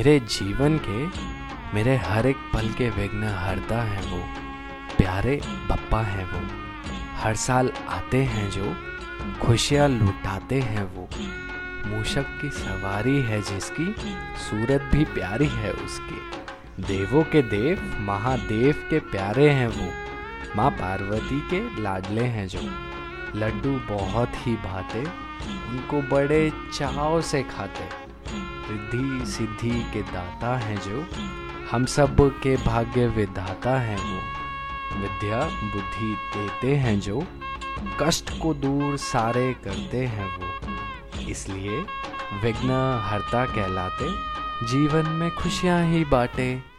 मेरे जीवन के, मेरे हर एक पल के विघ्न हरता है वो, प्यारे पप्पा हैं वो। हर साल आते हैं जो, खुशियाँ लुटाते हैं वो। मूषक की सवारी है जिसकी, सूरत भी प्यारी है उसकी। देवों के देव, महादेव के प्यारे हैं वो। माँ पार्वती के लाडले हैं जो। लड्डू बहुत ही भाते, उनको बड़े चाव से खाते। रिद्धि सिद्धि के दाता हैं जो। हम सब के भाग्य विधाता हैं वो। विद्या, बुद्धि देते हैं जो। कष्ट को दूर सारे करते हैं वो। इसलिए विघ्न हरता कहलाते। जीवन में खुशियाँ ही बांटे।